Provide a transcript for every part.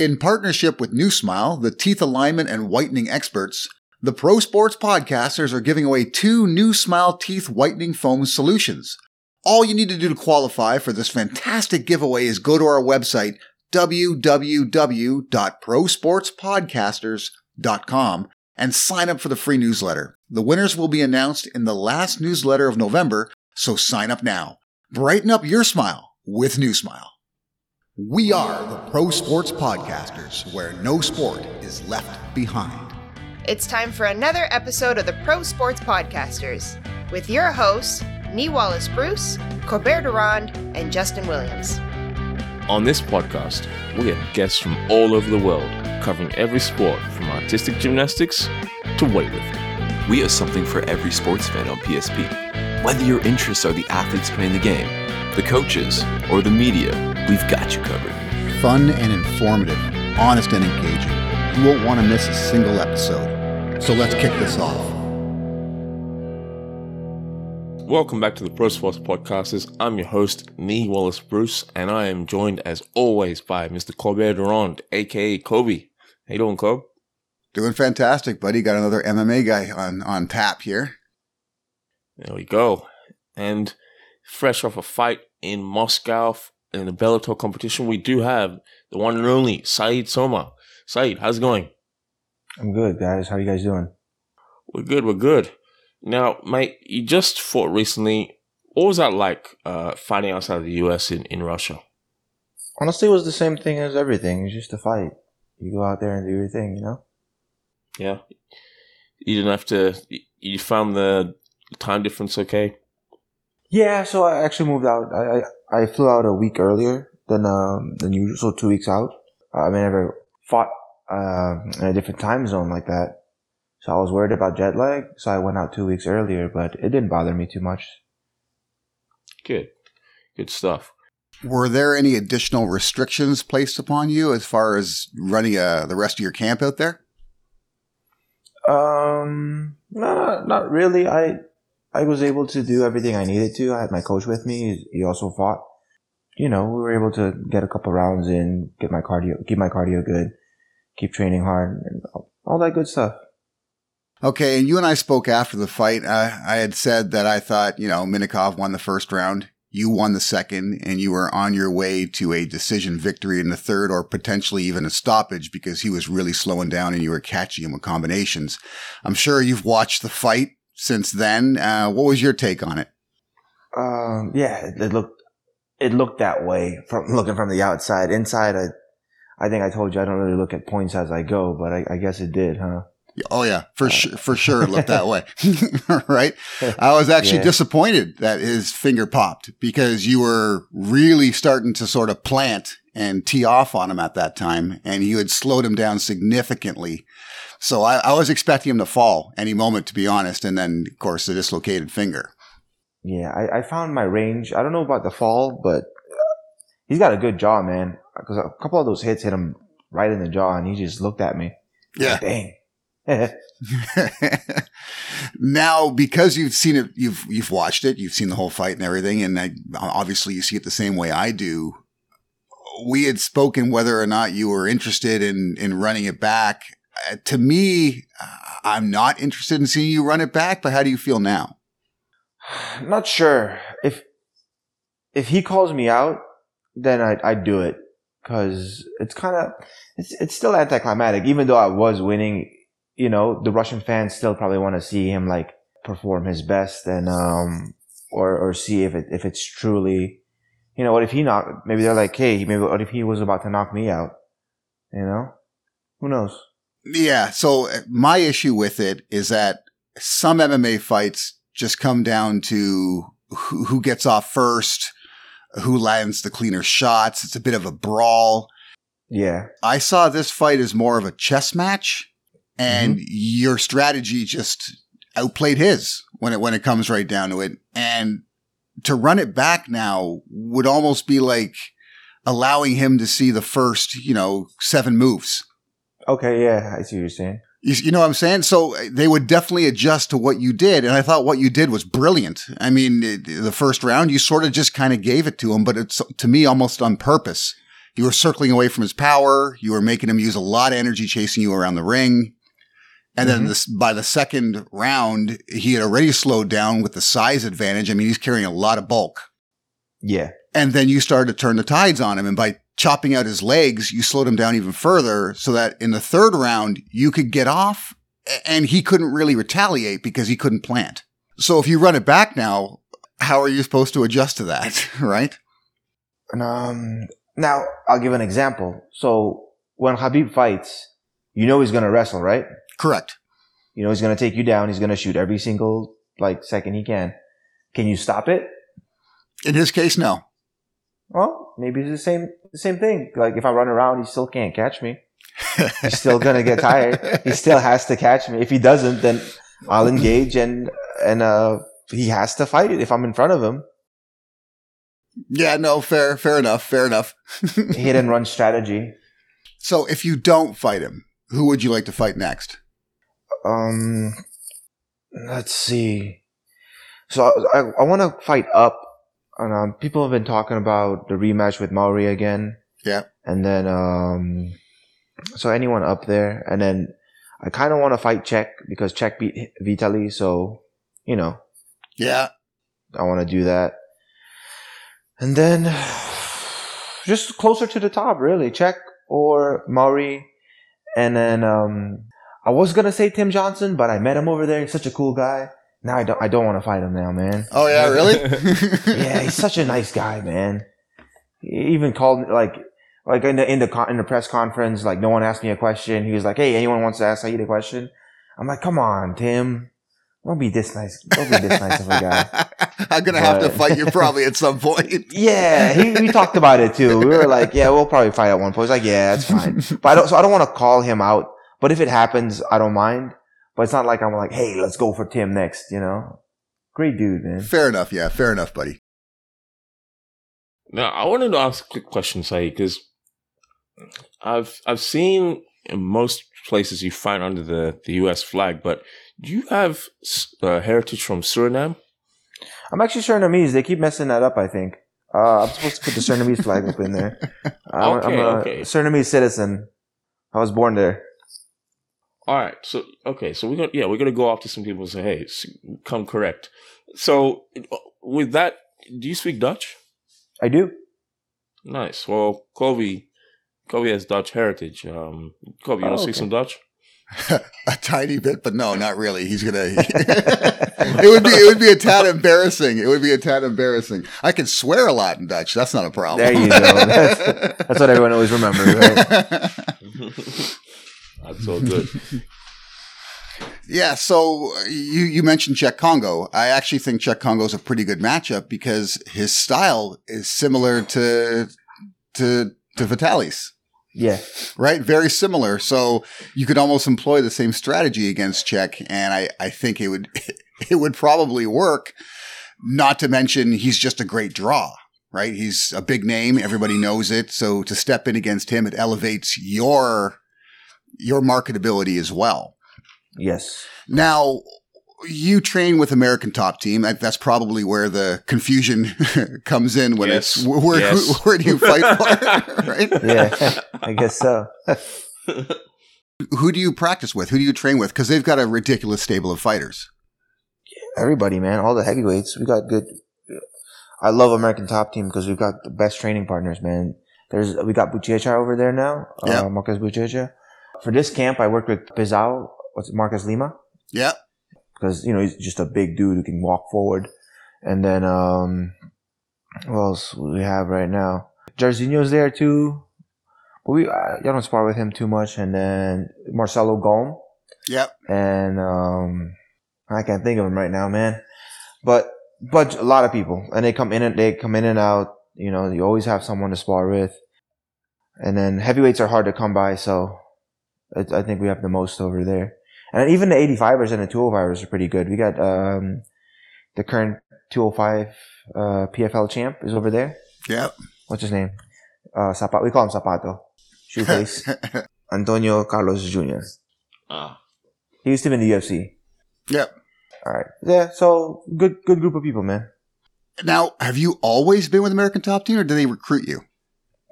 In partnership with New Smile, the teeth alignment and whitening experts, the Pro Sports podcasters are giving away two New Smile teeth whitening foam solutions. All you need to do to qualify for this fantastic giveaway is go to our website, www.prosportspodcasters.com and sign up for the free newsletter. The winners will be announced in the last newsletter of November, so sign up now. Brighten up your smile with New Smile. We are the Pro Sports Podcasters, where no sport is left behind. It's time for another episode of the Pro Sports Podcasters with your hosts, Nii Wallace Bruce, Corbert de Ronde, and Justin Williams. On this podcast, we have guests from all over the world covering every sport from artistic gymnastics to weightlifting. We have something for every sports fan on PSP. Whether your interests are the athletes playing the game, the coaches, or the media, we've got you covered. Fun and informative, honest and engaging. You won't want to miss a single episode. So let's kick this off. Welcome back to the Pro Sports Podcasters. I'm your host, Nii Wallace Bruce, and I am joined as always by Mr. Corbert de Ronde, aka Cobe. How you doing, Cobe? Doing fantastic, buddy. Got another MMA guy on, on tap here. There we go. And fresh off a fight in Moscow in the Bellator competition, we do have the one and only Said Sowma. Said, how's it going? I'm good, guys. How you guys doing? We're good, we're good. Now, mate, you just fought recently. What was that like uh, fighting outside of the US in, in Russia? Honestly, it was the same thing as everything. It's just a fight. You go out there and do your thing, you know? Yeah. You didn't have to, you found the time difference okay? Yeah, so I actually moved out. I I, I flew out a week earlier than um than usual, so two weeks out. Uh, I never fought uh, in a different time zone like that, so I was worried about jet lag. So I went out two weeks earlier, but it didn't bother me too much. Good, good stuff. Were there any additional restrictions placed upon you as far as running uh, the rest of your camp out there? Um, no, not really. I I was able to do everything I needed to. I had my coach with me. He also fought. You know, we were able to get a couple rounds in, get my cardio, keep my cardio good, keep training hard, and all that good stuff. Okay, and you and I spoke after the fight. I had said that I thought, you know, Minakov won the first round. You won the second, and you were on your way to a decision victory in the third, or potentially even a stoppage because he was really slowing down and you were catching him with combinations. I'm sure you've watched the fight since then. Uh, what was your take on it? Um, yeah, it looked it looked that way from looking from the outside. Inside, I I think I told you I don't really look at points as I go, but I, I guess it did, huh? Oh yeah, for uh, sure, for sure, it looked that way, right? I was actually yeah. disappointed that his finger popped because you were really starting to sort of plant and tee off on him at that time, and you had slowed him down significantly. So I, I was expecting him to fall any moment, to be honest, and then of course the dislocated finger. Yeah, I, I found my range. I don't know about the fall, but he's got a good jaw, man. Because a couple of those hits hit him right in the jaw, and he just looked at me. Yeah, like, dang. now, because you've seen it, you've you've watched it, you've seen the whole fight and everything, and I, obviously you see it the same way I do. We had spoken whether or not you were interested in in running it back. Uh, to me, I'm not interested in seeing you run it back. But how do you feel now? Not sure if if he calls me out, then I I do it because it's kind of it's it's still anticlimactic. Even though I was winning, you know, the Russian fans still probably want to see him like perform his best and, um, or, or see if it, if it's truly, you know, what if he knock, maybe they're like, hey, maybe what if he was about to knock me out? You know? Who knows? Yeah. So uh, my issue with it is that some MMA fights just come down to who, who gets off first, who lands the cleaner shots. It's a bit of a brawl. Yeah. I saw this fight as more of a chess match and mm-hmm. your strategy just outplayed his when it when it comes right down to it. And to run it back now would almost be like allowing him to see the first, you know, seven moves. Okay, yeah, I see what you're saying. You, you, know what I'm saying? So uh, they would definitely adjust to what you did. And I thought what you did was brilliant. I mean, it, the first round, you sort of just kind of gave it to him, but it's to me almost on purpose You were circling away from his power. You were making him use a lot of energy chasing you around the ring. And then Mhm. this, by the second round, he had already slowed down with the size advantage. I mean, he's carrying a lot of bulk. Yeah. And then you started to turn the tides on him. And by chopping out his legs, you slowed him down even further so that in the third round, you could get off and he couldn't really retaliate because he couldn't plant. So if you run it back now, how are you supposed to adjust to that? Right? And, um, now I'll give an example. So when Habib fights, you know he's going to wrestle, right? Correct. You know he's going to take you down. He's going to shoot every single like second he can. Can you stop it? In his case, no. Well, maybe it's the same the same thing. Like if I run around, he still can't catch me. He's still gonna get tired. He still has to catch me. If he doesn't, then I'll engage and and uh he has to fight it if I'm in front of him. Yeah, no, fair, fair enough, fair enough. Hit and run strategy. So if you don't fight him, who would you like to fight next? Um, let's see. So I I want to fight up. And um, people have been talking about the rematch with Mowry again. Yeah. And then um, so anyone up there, and then I kind of want to fight Cheick because Cheick beat Vitaly, so you know Yeah. I want to do that. And then just closer to the top, really. Cheick or Mowry. And then um I was gonna say Tim Johnson, but I met him over there. He's such a cool guy. Now I don't I don't want to fight him now, man. Oh yeah, really? Yeah, he's such a nice guy, man. He even called like like in the in the con- in the press conference, like no one asked me a question. He was like, "Hey, anyone wants to ask Said a question?" I'm like, "Come on, Tim, don't be this nice. Don't be this nice of a guy." I'm gonna have to fight you probably at some point. Yeah, he, we talked about it too. We were like, "Yeah, we'll probably fight at one point." He's like, "Yeah, that's fine." But I don't. So I don't want to call him out. But if it happens, I don't mind. But it's not like I'm like, "Hey, let's go for Tim next." You know, great dude, man. Fair enough. Yeah, fair enough, buddy. Now, I wanted to ask a quick question, Said, because I've I've seen in most places you fight under the, the U.S. flag, but do you have uh, heritage from Suriname? I'm actually Surinamese. They keep messing that up. I think uh, I'm supposed to put the Surinamese flag up in there. I'm, I'm Okay, a okay. Surinamese citizen. I was born there. All right, so okay, so we're gonna yeah we're gonna go off to some people and say hey come correct. So with that, do you speak Dutch? I do. Nice. Well, Cobe, Cobe has Dutch heritage. Um, Cobe, you Oh, want to okay. speak some Dutch? a tiny bit, but no, not really. He's gonna. it would be. It would be a tad embarrassing. It would be a tad embarrassing. I can swear a lot in Dutch. That's not a problem. There you go. That's, that's what everyone always remembers, right? That's so good. Yeah, so uh, you you mentioned Cheick Kongo. I actually think Cheick Kongo is a pretty good matchup because his style is similar to to to Vitaly's, Yeah. right? Very similar. So you could almost employ the same strategy against Cheick, and I I think it would it would probably work. Not to mention he's just a great draw, right? He's a big name, everybody knows it. So to step in against him, it elevates your your marketability as well. Yes. Now, you train with American Top Team. That's probably where the confusion comes in when Yes. it's where, Yes. where do you fight for, right? Yeah. I guess so. Who do you practice with? Who do you train with? Because they've got a ridiculous stable of fighters. Everybody, man. All the heavyweights. We got good. I love American Top Team because we've got the best training partners, man. There's we got Buchecha over there now. Yeah. Uh, Marcus Buchecha. For this camp, I worked with Pizao. What's it, Marcus Lima? Yeah, because you know he's just a big dude who can walk forward. And then um, what else we have right now? Jairzinho's there too, but we I, I don't spar with him too much. And then Marcelo Gom Yep. and um, I can't think of him right now, man. But but a lot of people, and they come in and they come in and out. You know, you always have someone to spar with. And then heavyweights are hard to come by, so I, I think we have the most over there. And even the 85ers and the 205ers are pretty good. We got um, the current 205 uh, PFL champ is over there. Yep. What's his name? Uh, Zapato. We call him Zapato. Shoeface. Antonio Carlos Jr. ah, He used to be in the UFC. Yep. All right. Yeah. So good, good group of people, man. Now, have you always been with American Top Team, or did they recruit you?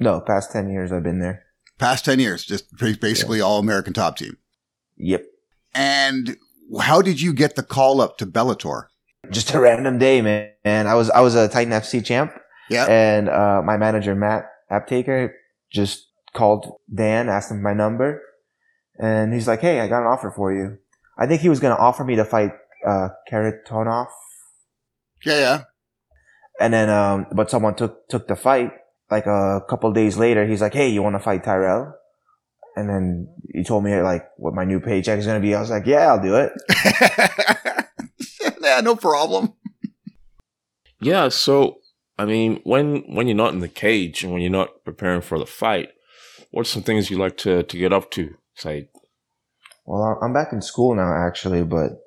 No, past 10 years I've been there. Past 10 years, just ba- basically all American top team. Yep. And how did you get the call up to Bellator? Just a random day, man. And I was, I was a Titan FC champ Yeah. and, uh, my manager, Matt Aptaker, just called Dan, asked him my number and he's like, Hey, I got an offer for you. I think he was going to offer me to fight, uh, Karatonov. Yeah, yeah. And then, um, but someone took, took the fight. Like a couple days later, he's like, Hey, you want to fight Tyrell? And then he told me like what my new paycheck is going to be. I was like, yeah, I'll do it. yeah, no problem. Yeah, so I mean, when when you're not in the cage and when you're not preparing for the fight, what's some things you like to to get up to? Say, Well, I'm back in school now, actually, but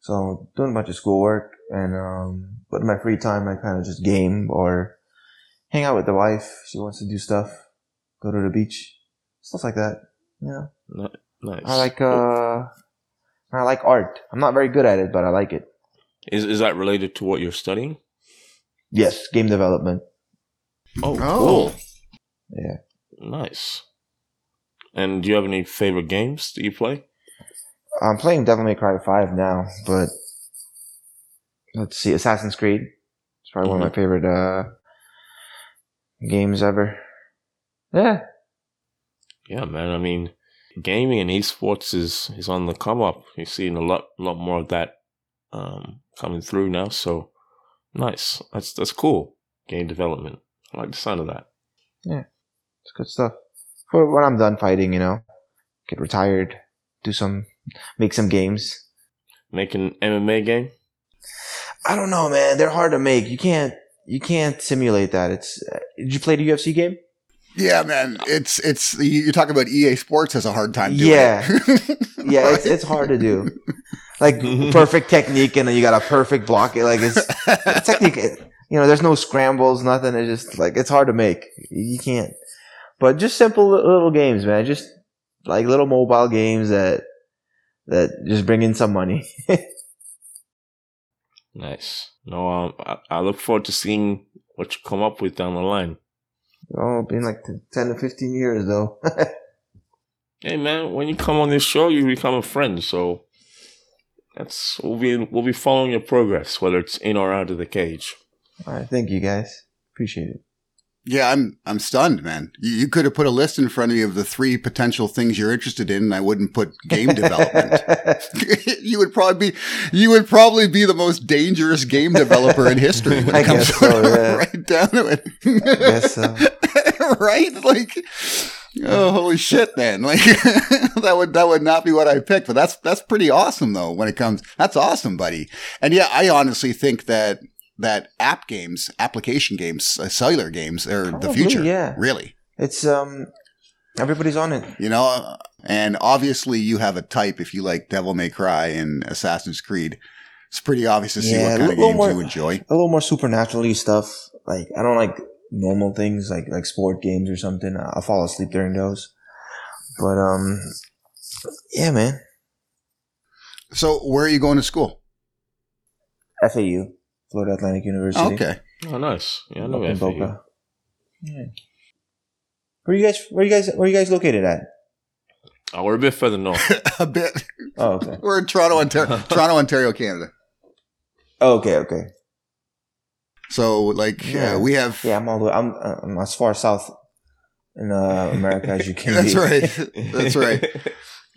so doing a bunch of schoolwork and, um, but in my free time, I kind of just game or hang out with the wife. She wants to do stuff, go to the beach, stuff like that. Yeah. nice. I like, uh, I like art. I'm not very good at it, but I like it. Is is that related to what you're studying? Yes, game development. Oh, Oh. cool. Yeah. Nice. And do you have any favorite games that you play? I'm playing Devil May Cry 5 now, but let's see, Assassin's Creed. It's probably one of my favorite, uh, games ever. Yeah. Yeah, man. I mean, gaming and esports is is on the come up. You're seeing a lot lot more of that um, coming through now. So nice. That's that's cool. Game development. I like the sound of that. Yeah, it's good stuff. For when I'm done fighting, you know, get retired, do some, make some games. Making MMA game. I don't know, man. They're hard to make. You can't, you can't simulate that. It's, uh, did you play the UFC game? Yeah, man. It's it's you talk about EA Sports has a hard time doing Yeah. it. Yeah, it's, it's hard to do. Like perfect technique and then you got a perfect block. It Like it's, it's technique. You know, there's no scrambles, nothing. It's just like, it's hard to make. You can't, but just simple little games, man. Just like little mobile games that, that just bring in some money. Nice. No, um, I, I look forward to seeing what you come up with down the line. Oh, been like 10 to 15 years though. Hey, man, when you come on this show, you become a friend. So that's we'll be we'll be following your progress, whether it's in or out of the cage. All right. Thank you guys. Appreciate it. Yeah, I'm I'm stunned, man. You, you could have put a list in front of you of the three potential things you're interested in, and I wouldn't put game development. you would probably be you would probably be the most dangerous game developer in history when I it comes so, yeah. right down to it. Guess so. right? Like, oh, holy shit, man! Like that would that would not be what I picked, but that's that's pretty awesome though. When it comes, that's awesome, buddy. And yeah, I honestly think that that app games, application games, uh, cellular games are the future. yeah. really. It's, um, everybody's on it. You know, and obviously you have a type if you like Devil May Cry and Assassin's Creed. It's pretty obvious to see Yeah, what kind of games more- you enjoy. a little more supernaturally stuff. Like I don't like normal things like like sport games or something. I'll fall asleep during those. But um, yeah, man. So, where are you going to school? FAU, Florida Atlantic University. Okay. Oh, nice. Yeah, I Up know in FAU. Boca. Yeah. Where you guys? Where you guys? Where you guys located at? Oh, we're a bit further north. a bit. Oh, okay. We're in Toronto, Ontario, Toronto, Ontario, Canada. Oh, okay, okay. So, like, Yeah. uh, we have. Yeah, I'm all the way. I'm, uh, I'm as far south in uh, America as you can. That's be. right. That's right.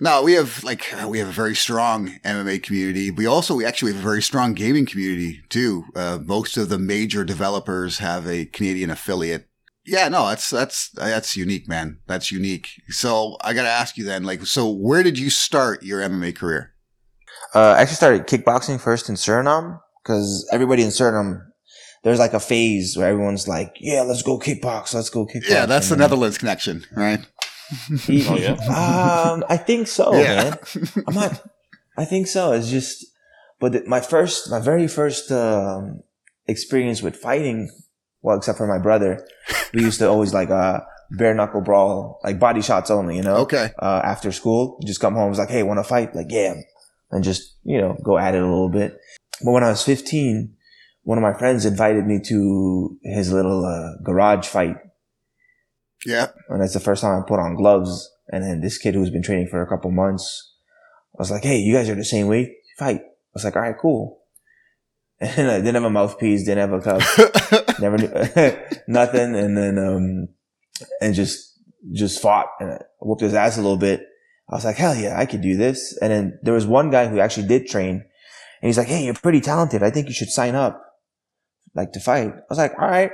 No, we have like we have a very strong MMA community. We also we actually have a very strong gaming community too. Uh, most of the major developers have a Canadian affiliate. Yeah, no, that's that's that's unique, man. That's unique. So I got to ask you then, like, so where did you start your MMA career? Uh, I actually started kickboxing first in Suriname because everybody in Suriname, there's like a phase where everyone's like, "Yeah, let's go kickbox, let's go kickbox." Yeah, that's the And- Netherlands connection, right? Oh, yeah? um, I think so, Yeah. man. I'm not. I think so. It's just, but the- my first, my very first um, experience with fighting, well, except for my brother, we used to always like uh bare knuckle brawl, like body shots only, you know. Okay. uh, after school, just come home, was like, Hey, want to fight? Like, yeah. And just, you know, go at it a little bit. But when I was 15, one of my friends invited me to his little, uh, garage fight. Yeah. And that's the first time I put on gloves. And then this kid who's been training for a couple months I was like, Hey, you guys are the same weight. Fight. I was like, all right, cool. And I didn't have a mouthpiece, didn't have a cup, never knew nothing. And then, um, and just, just fought and I whooped his ass a little bit. I was like, hell yeah, I could do this. And then there was one guy who actually did train and he's like, Hey, you're pretty talented. I think you should sign up like to fight. I was like, all right.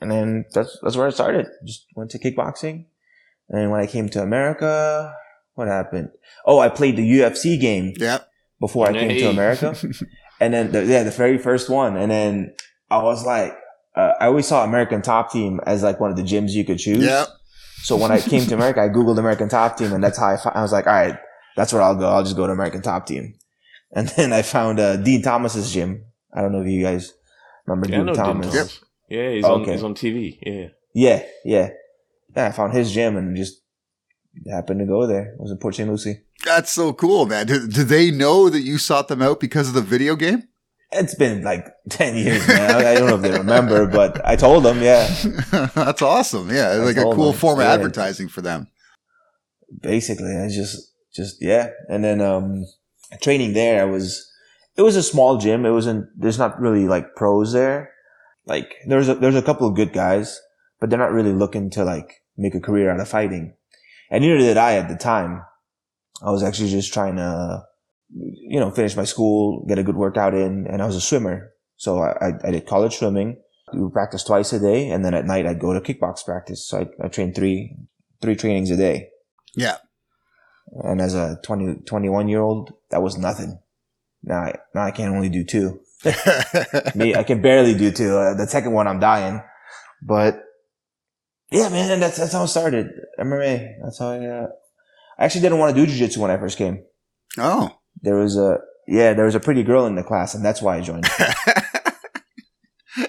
And then that's, that's where I started. Just went to kickboxing. And then when I came to America, what happened? Oh, I played the UFC game yeah. before I came to America. and then, the, yeah, the very first one. And then I was like, uh, I always saw American Top Team as like one of the gyms you could choose. Yeah. So when I came to America, I Googled American Top Team and that's how I, fi- I was like, all right, that's where I'll go. I'll just go to American Top Team. And then I found, uh, Dean Thomas's gym. I don't know if you guys remember Yeah, I Dean know Dean Thomas. Thomas. Yeah, he's on he's on TV. Yeah. Yeah, yeah. Yeah, I found his gym and just happened to go there. It was in Port St. Lucie. That's so cool, man. Do, do they know that you sought them out because of the video game? It's been like 10 years now. I don't know if they remember, but I told them, yeah. That's awesome. Yeah. That's like a cool man. form of Yeah. advertising for them. Basically, I just, just, yeah. And then, um, training there, I was, it was a small gym. It wasn't, there's not really like pros there. Like, there's a, there's a couple of good guys, but they're not really looking to like make a career out of fighting. And neither did I at the time. I was actually just trying to, you know, finish my school, get a good workout in, and I was a swimmer. So I, I, did college swimming. We would practice twice a day, and then at night I'd go to kickbox practice. So I, I trained three, three trainings a day. Yeah. And as a 20, 21 year old, that was nothing. Now I, now I can only do two. Me, I can barely do two. Uh, the second one, I'm dying. But yeah, man, that's, that's how it started. MMA. That's how I, uh, I actually didn't want to do jujitsu when I first came. oh. There was a, yeah, there was a pretty girl in the class and that's why I joined.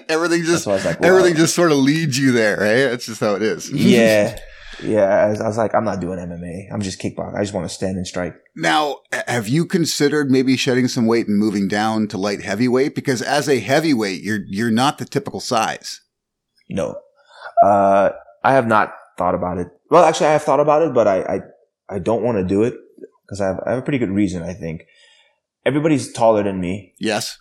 everything just why I was like, wow. everything just sort of leads you there, right? That's just how it is. yeah. Yeah. I was, I was like, I'm not doing MMA. I'm just kickboxing. I just want to stand and strike. Now, have you considered maybe shedding some weight and moving down to light heavyweight? Because as a heavyweight, you're you're not the typical size. No. Uh, I have not thought about it. Well, actually, I have thought about it, but I, I, I don't want to do it because I have, I have a pretty good reason, I think. Everybody's taller than me Yes.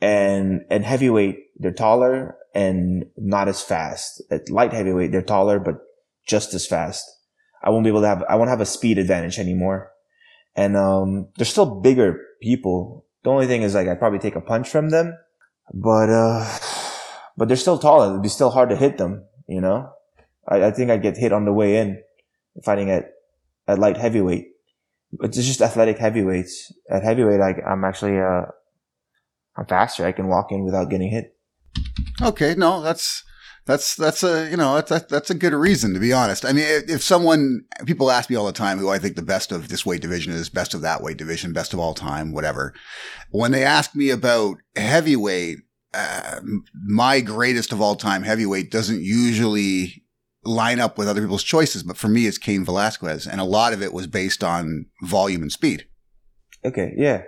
and, and heavyweight, they're taller and not as fast. At light heavyweight, they're taller, but just as fast. I won't be able to have, I won't have a speed advantage anymore. And, um, they're still bigger people. The only thing is like, I'd probably take a punch from them, but, uh, but they're still taller. It'd be still hard to hit them, you know? I, I think I'd get hit on the way in fighting at, at light heavyweight. It's just athletic heavyweights. At heavyweight, I, I'm actually, uh, I'm faster. I can walk in without getting hit. Okay. No, that's that's that's a you know that's that, that's a good reason to be honest. I mean, if, if someone people ask me all the time who I think the best of this weight division is, best of that weight division, best of all time, whatever. When they ask me about heavyweight, uh, my greatest of all time heavyweight doesn't usually line up with other people's choices, but for me, it's Cain Velasquez, and a lot of it was based on volume and speed. Okay. Yeah.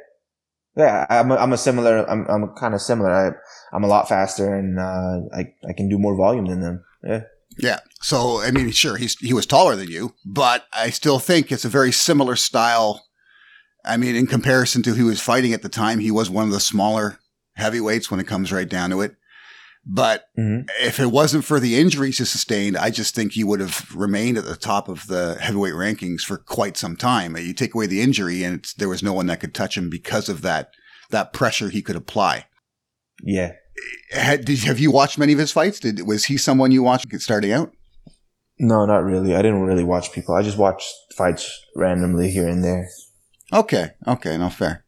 Yeah. I'm a, I'm a similar, I'm, I'm kind of similar. I, I'm a lot faster and, uh, I, I can do more volume than them. Yeah. Yeah. So, I mean, sure, he's, he was taller than you, but I still think it's a very similar style. I mean, in comparison to who he was fighting at the time, he was one of the smaller heavyweights when it comes right down to it. But hmm if it wasn't for the injuries he sustained, I just think he would have remained at the top of the heavyweight rankings for quite some time. You take away the injury and it's, there was no one that could touch him because of that, that pressure he could apply. Yeah. Had, did, have you watched many of his fights? Did, was he someone you watched starting out? No, not really. I didn't really watch people. I just watched fights randomly here and there. Okay, okay, no fair.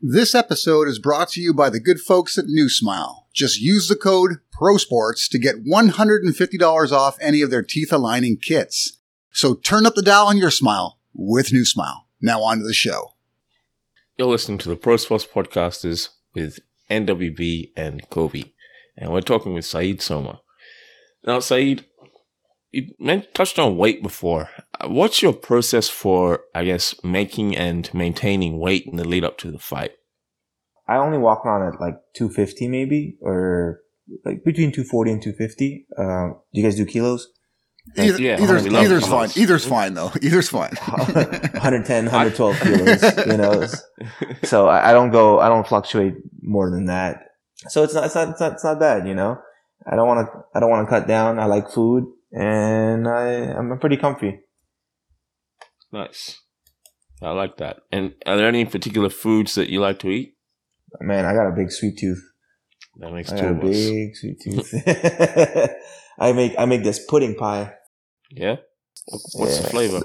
This episode is brought to you by the good folks at New Smile. Just use the code PROSPORTS to get $150 off any of their teeth aligning kits. So turn up the dial on your smile with New Smile. Now on to the show. You're listening to the Pro Sports Podcasters with NWB and Cobe. And we're talking with Said Sowma. Now, Said, you touched on weight before. What's your process for, I guess, making and maintaining weight in the lead up to the fight? I only walk around at like 250 maybe, or like between 240 and 250. Uh, do you guys do kilos? Either, yeah, either's, we either's kilos. fine. Either's fine though. Either's fine. 110, 112 kilos, you know. So I, I don't go, I don't fluctuate more than that. So it's not, it's not, it's not, it's not bad, you know. I don't want to, I don't want to cut down. I like food and I, I'm pretty comfy. Nice. I like that. And are there any particular foods that you like to eat? Man, I got a big sweet tooth. That makes I two got a of us. big sweet tooth. I make, I make this pudding pie. Yeah. What's the flavor?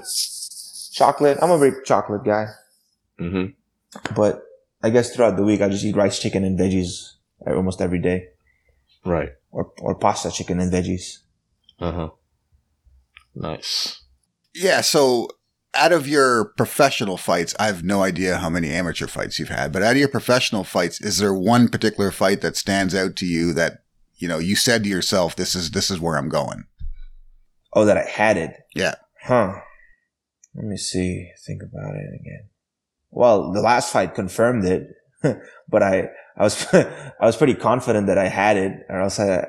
Chocolate. I'm a big chocolate guy, Mm-hmm. but I guess throughout the week I just eat rice, chicken, and veggies almost every day, Right. or or pasta, chicken, and veggies. Uh huh. Nice. Yeah. So, out of your professional fights, I have no idea how many amateur fights you've had, but out of your professional fights, is there one particular fight that stands out to you that you know you said to yourself, "This is this is where I'm going." Oh, that I had it. Yeah. Huh. Let me see. Think about it again. Well, the last fight confirmed it, but I, I was, I was pretty confident that I had it, or else I,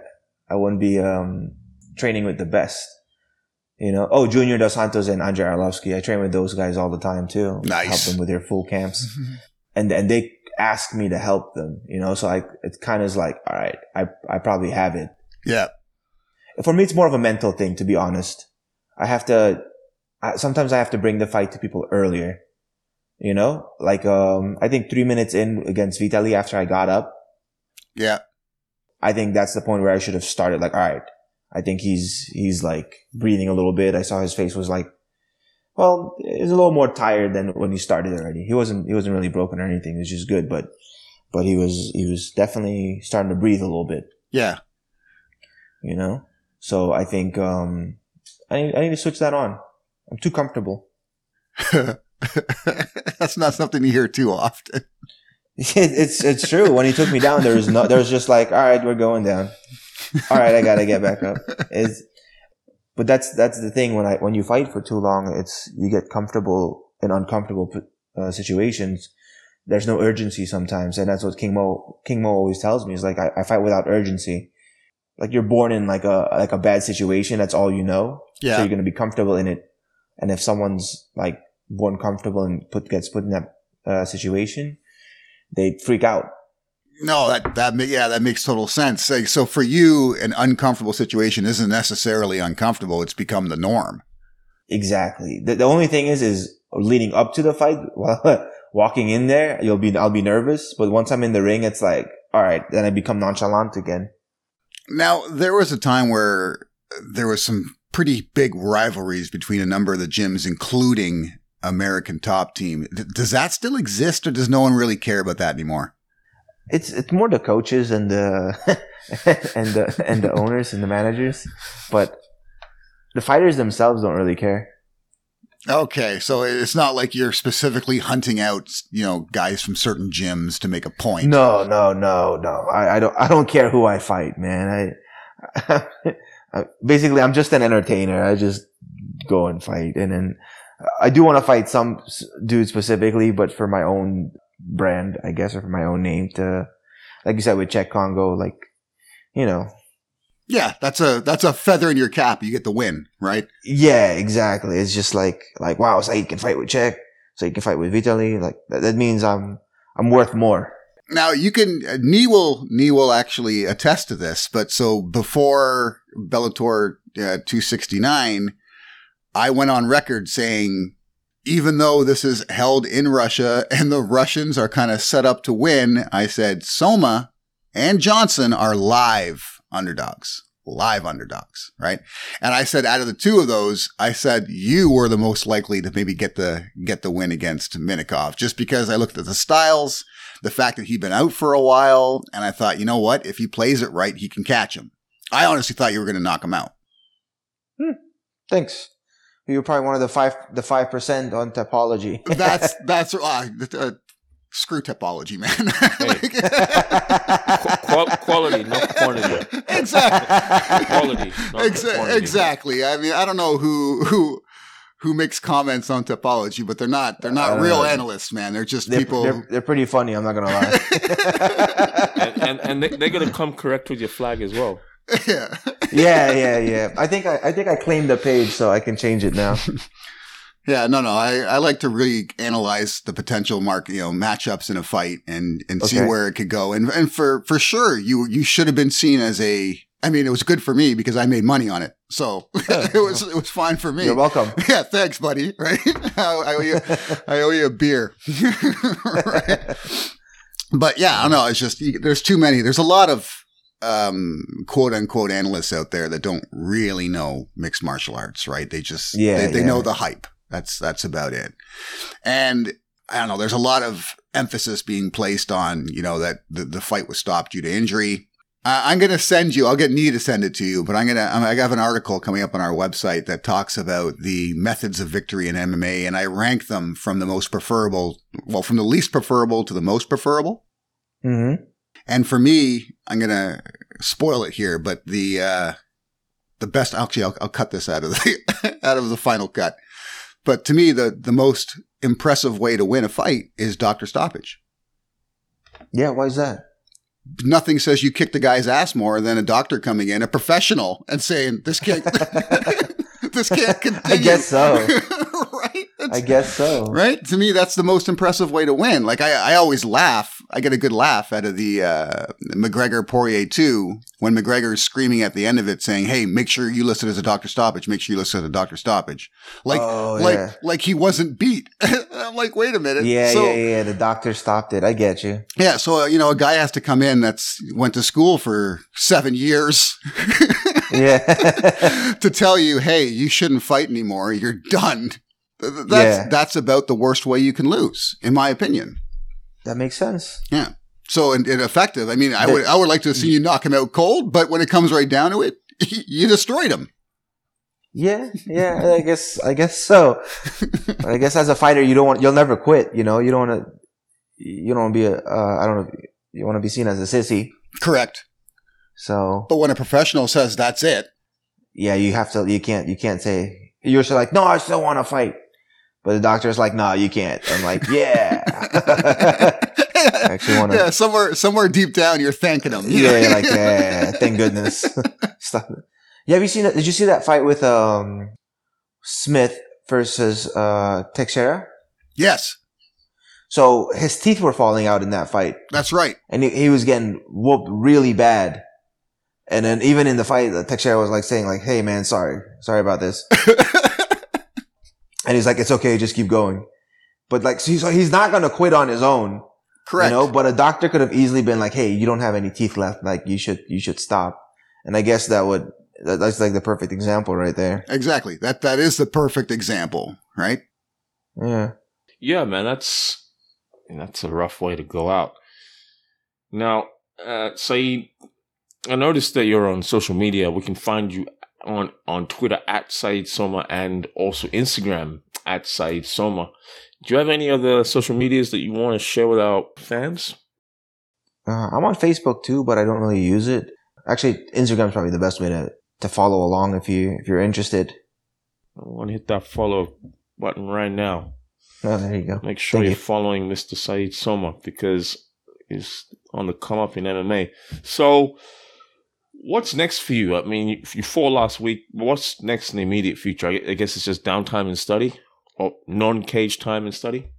I wouldn't be um, training with the best. You know, oh, Junior Dos Santos and Andrei Arlovsky. I train with those guys all the time too. Nice. Help them with their full camps, and and they ask me to help them. You know, so I, it kind of is like, all right, I, I probably have it yeah. for me, it's more of a mental thing, to be honest. I have to, I, sometimes I have to bring the fight to people earlier. You know, like, um, I think three minutes in against Vitaly after I got up, Yeah. I think that's the point where I should have started. Like, all right, I think he's, he's like breathing a little bit. I saw his face was like, well, he's a little more tired than when he started already. He wasn't, he wasn't really broken or anything. It was just good, but, but he was, he was definitely starting to breathe a little bit. Yeah. you know. So I think um, I need, I need to switch that on. I'm too comfortable. That's not something you hear too often. it's it's true. When he took me down, there was no, there was just like, all right, we're going down. All right, I gotta get back up. It's, but that's that's the thing when I when you fight for too long, it's you get comfortable in uncomfortable uh, situations. There's no urgency sometimes, and that's what King Mo King Mo always tells me. Is like I, I fight without urgency. Like you're born in like a like a bad situation. That's all you know. Yeah. So you're going to be comfortable in it. And if someone's like born comfortable and put, gets put in that uh, situation, they freak out. No, that that yeah, that makes total sense. So for you, an uncomfortable situation isn't necessarily uncomfortable; it's become the norm. Exactly. The, the only thing is, is leading up to the fight, walking in there, you'll be, I'll be nervous. But once I'm in the ring, it's like, all right, then I become nonchalant again. Now, there was a time where there was some pretty big rivalries between a number of the gyms, including American Top Team. D- does that still exist, or does no one really care about that anymore? It's, it's more the coaches and the, and the, and the owners and the managers, but the fighters themselves don't really care. Okay, so it's not like you're specifically hunting out, you know, guys from certain gyms to make a point. No, no, no, no. I, I don't. I don't care who I fight, man. I, I basically I'm just an entertainer. I just go and fight, and then I do want to fight some dude specifically, but for my own brand, I guess, or for my own name. To like you said with Cheick Kongo, like you know, Yeah, that's a that's a feather in your cap. You get the win, right? yeah, exactly. It's just like like wow, Said can fight with Cheick, Said can fight with Vitaly. Like that, that means I'm I'm worth more. Now you can uh, Nii will Nii will actually attest to this. But so before Bellator uh, 269, I went on record saying, even though this is held in Russia and the Russians are kind of set up to win, I said Sowma and Johnson are live underdogs. Live underdogs, right? And I said out of the two of those, I said you were the most likely to maybe get the get the win against Minakov, just because I looked at the styles, the fact that he'd been out for a while, and I thought, you know what? If he plays it right, he can catch him. I honestly thought you were going to knock him out. Hmm. Thanks. You were probably one of the five the five percent on Tapology. That's that's uh, uh, screw Tapology, man. Qu- quality, not quantity. exactly. Quality, not Exa- quantity. exactly. I mean, I don't know who who who makes comments on Tapology, but they're not they're not real Uh, analysts, man. They're just they're, people. they're, they're pretty funny. I'm not gonna lie. And, and, and they, they're going to come correct with your flag as well. Yeah. yeah, yeah, yeah. I think I, I think I claimed the page, so I can change it now. Yeah, no, no. I, I like to really analyze the potential mark, you know, matchups in a fight and, and see where it could go. And, and for, for sure, you, you should have been seen as a, I mean, it was good for me because I made money on it. So it was, it was fine for me. You're welcome. Yeah, thanks, buddy. Right? I, I owe you, I owe you a beer. right? But yeah, I don't know. It's just there's too many. There's a lot of um, quote unquote analysts out there that don't really know mixed martial arts, right? They just Yeah, they, they yeah. know the hype. That's that's about it. And I don't know. There's a lot of emphasis being placed on you know that the, the fight was stopped due to injury. Uh, I'm going to send you. I'll get Nii to send it to you, but I'm going to. I have an article coming up on our website that talks about the methods of victory in MMA, and I rank them from the most preferable, well, from the least preferable to the most preferable. hmm And for me, I'm going to spoil it here, but the uh, the best. Actually, I'll, I'll cut this out of the out of the final cut. But to me, the the most impressive way to win a fight is doctor stoppage. Yeah, why is that? nothing says you kick the guy's ass more than a doctor coming in, a professional, and saying this can't, this can't continue. I guess so. right? It's- I guess so. Right? To me, that's the most impressive way to win. Like I, I always laugh. I get a good laugh out of the uh, McGregor Poirier two when McGregor is screaming at the end of it, saying, "Hey, make sure you listen as a doctor stoppage. Make sure you listen to doctor stoppage." Like, Oh, like, yeah. like he wasn't beat. I'm like, wait a minute. Yeah, So- yeah, yeah. The doctor stopped it. I get you. yeah, so uh, you know, a guy has to come in that's went to school for seven years Yeah. to tell you, "Hey, you shouldn't fight anymore. You're done." Th- th- That's Yeah. that's about the worst way you can lose, in my opinion. That makes sense. Yeah. So, and, and effective. I mean, I would I would like to see you knock him out cold, but when it comes right down to it, you destroyed him. Yeah, yeah. I guess I guess so. I guess as a fighter, you don't want you'll never quit. You know, you don't want to. You don't want to be a. Uh, I don't know. You want to be seen as a sissy. Correct. So But when a professional says that's it, yeah, you have to. You can't. You can't say you're still like, no, I still want to fight. But the doctor's like, no, you can't. I'm like, yeah. Actually wanna- yeah, somewhere somewhere deep down, you're thanking him. yeah, you're like, yeah, thank goodness. Stop it. Yeah, have you seen it? Did you see that fight with um Smith versus uh Teixeira? yes, So his teeth were falling out in that fight, that's right. and he, he was getting whooped really bad. And then even in the fight, Teixeira was like saying like, "Hey man, sorry, sorry about this." and he's like, "It's okay, just keep going." But like, so he's, so he's not gonna quit on his own, Correct. you know. But a doctor could have easily been like, "Hey, you don't have any teeth left. Like, you should you should stop." And I guess that would that's like the perfect example right there. Exactly. That that is the perfect example, right? Yeah. Yeah, man, that's that's a rough way to go out. Now, uh, Said, I noticed that you're on social media. We can find you on on Twitter at Said Sowma and also Instagram at Said Sowma. Do you have any other social medias that you want to share with our fans? Uh, I'm on Facebook too, but I don't really use it. Actually, Instagram's probably the best way to, to follow along if you if you're interested. I want to hit that follow button right now. Oh, there you go. Make sure Thank you're you. following Mr. Said Sowma because he's on the come up in MMA. So, what's next for you? I mean, if you fought last week, what's next in the immediate future? I guess it's just downtime and study or non cage time and study.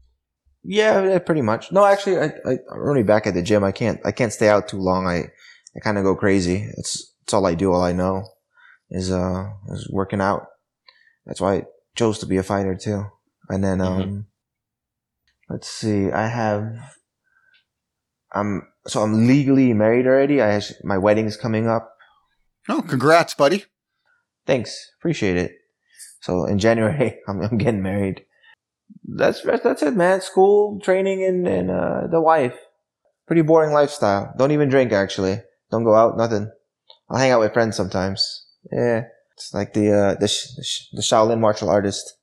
Yeah, yeah, pretty much. No, actually, I, I I'm only back at the gym. I can't I can't stay out too long. I I kind of go crazy. It's it's all I do. All I know is uh is working out. That's why I chose to be a fighter too. And then um, Mhm. let's see. I have I'm so I'm legally married already. I has- my wedding's coming up. Oh, congrats, buddy. Thanks, appreciate it. So in January, I'm, I'm getting married. That's that's it, man. School, training, and and uh, the wife. Pretty boring lifestyle. Don't even drink. Actually, don't go out. Nothing. I'll hang out with friends sometimes. Yeah, it's like the uh, the the, Shaolin martial artist.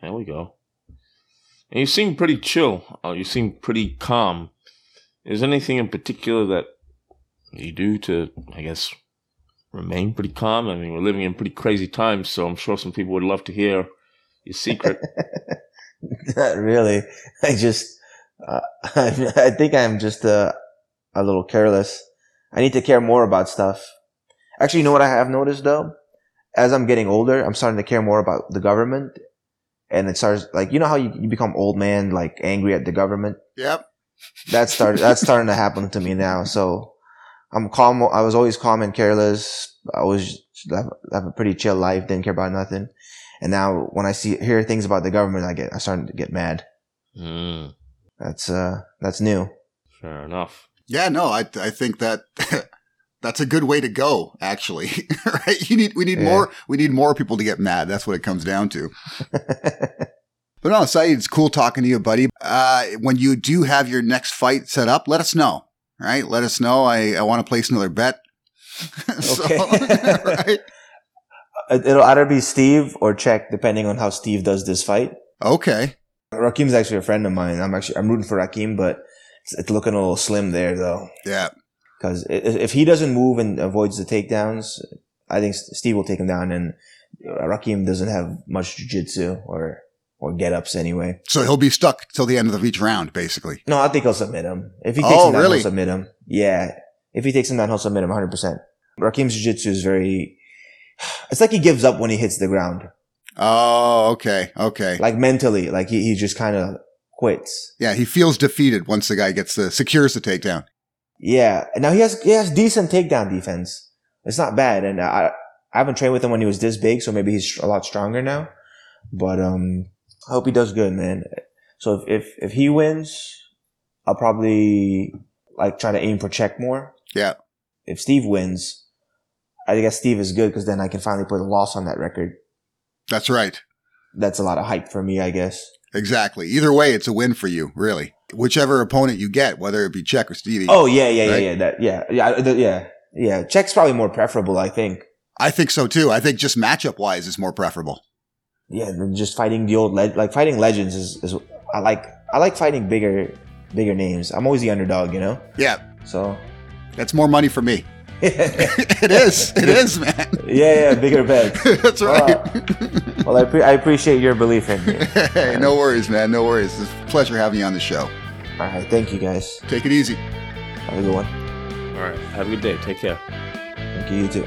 There we go. And you seem pretty chill. Uh, you seem pretty calm. Is anything in particular that you do to, I guess, remain pretty calm? I mean, we're living in pretty crazy times, so I'm sure some people would love to hear your secret. Not really. I just, uh, I think I'm just uh, a little careless. I need to care more about stuff. Actually, you know what I have noticed though? As I'm getting older, I'm starting to care more about the government. And it starts like, you know how you, you become old man, like angry at the government? Yep. That started, that's starting to happen to me now. So I'm calm. I was always calm and careless. I was have, have a pretty chill life. Didn't care about nothing. And now when I see, hear things about the government, I get, I'm starting to get mad. Mm, That's, uh, that's new. fair enough. Yeah, no, I I think that that's a good way to go. Actually, right? You need we need Yeah. more we need more people to get mad. That's what it comes down to. But no, Said, it's cool talking to you, buddy. Uh, when you do have your next fight set up, let us know. Right? Let us know. I, I want to place another bet. So, Okay. right? It- It'll either be Steve or Cheick, depending on how Steve does this fight. Okay. Raheem's actually a friend of mine. I'm actually I'm rooting for Raheem, but it's, it's looking a little slim there though. Yeah. Because if he doesn't move and avoids the takedowns, I think Steve will take him down. And Raheem doesn't have much jiu-jitsu or or get ups anyway. So he'll be stuck till the end of each round, basically. No, I think he'll submit him. If he takes Oh, him down, really? he'll submit him. Yeah, if he takes him down, he'll submit him 100. percent Raheem's jiu-jitsu is very. It's like he gives up when he hits the ground, Oh, okay. Okay. like mentally, like he, he just kind of quits. Yeah, he feels defeated once the guy gets the secures the takedown. Yeah. Now he has he has decent takedown defense. It's not bad. And I I haven't trained with him when he was this big, so maybe he's a lot stronger now. But um I hope he does good, man. So if if, if he wins, I'll probably like try to aim for Cheick more. Yeah. If Steve wins, I guess Steve is good because then I can finally put a loss on that record. That's right. That's a lot of hype for me, I guess. Exactly. Either way, it's a win for you, really. Whichever opponent you get, whether it be Cheick or Stevie. Oh yeah, yeah, yeah, Right? yeah. That yeah, yeah, the- yeah, yeah. Cheick's probably more preferable, I think. I think so too. I think just matchup wise is more preferable. Yeah, just fighting the old le- like fighting legends is, is I like I like fighting bigger bigger names. I'm always the underdog, you know. Yeah, So that's more money for me. it is. It is, man. yeah, yeah, bigger bets. that's right. Well, I, pre- I appreciate your belief in me. hey, no worries, man. No worries. It's a pleasure having you on the show. All right, thank you guys. Take it easy. Have a good one. All right. Have a good day. Take care. Thank you. You too.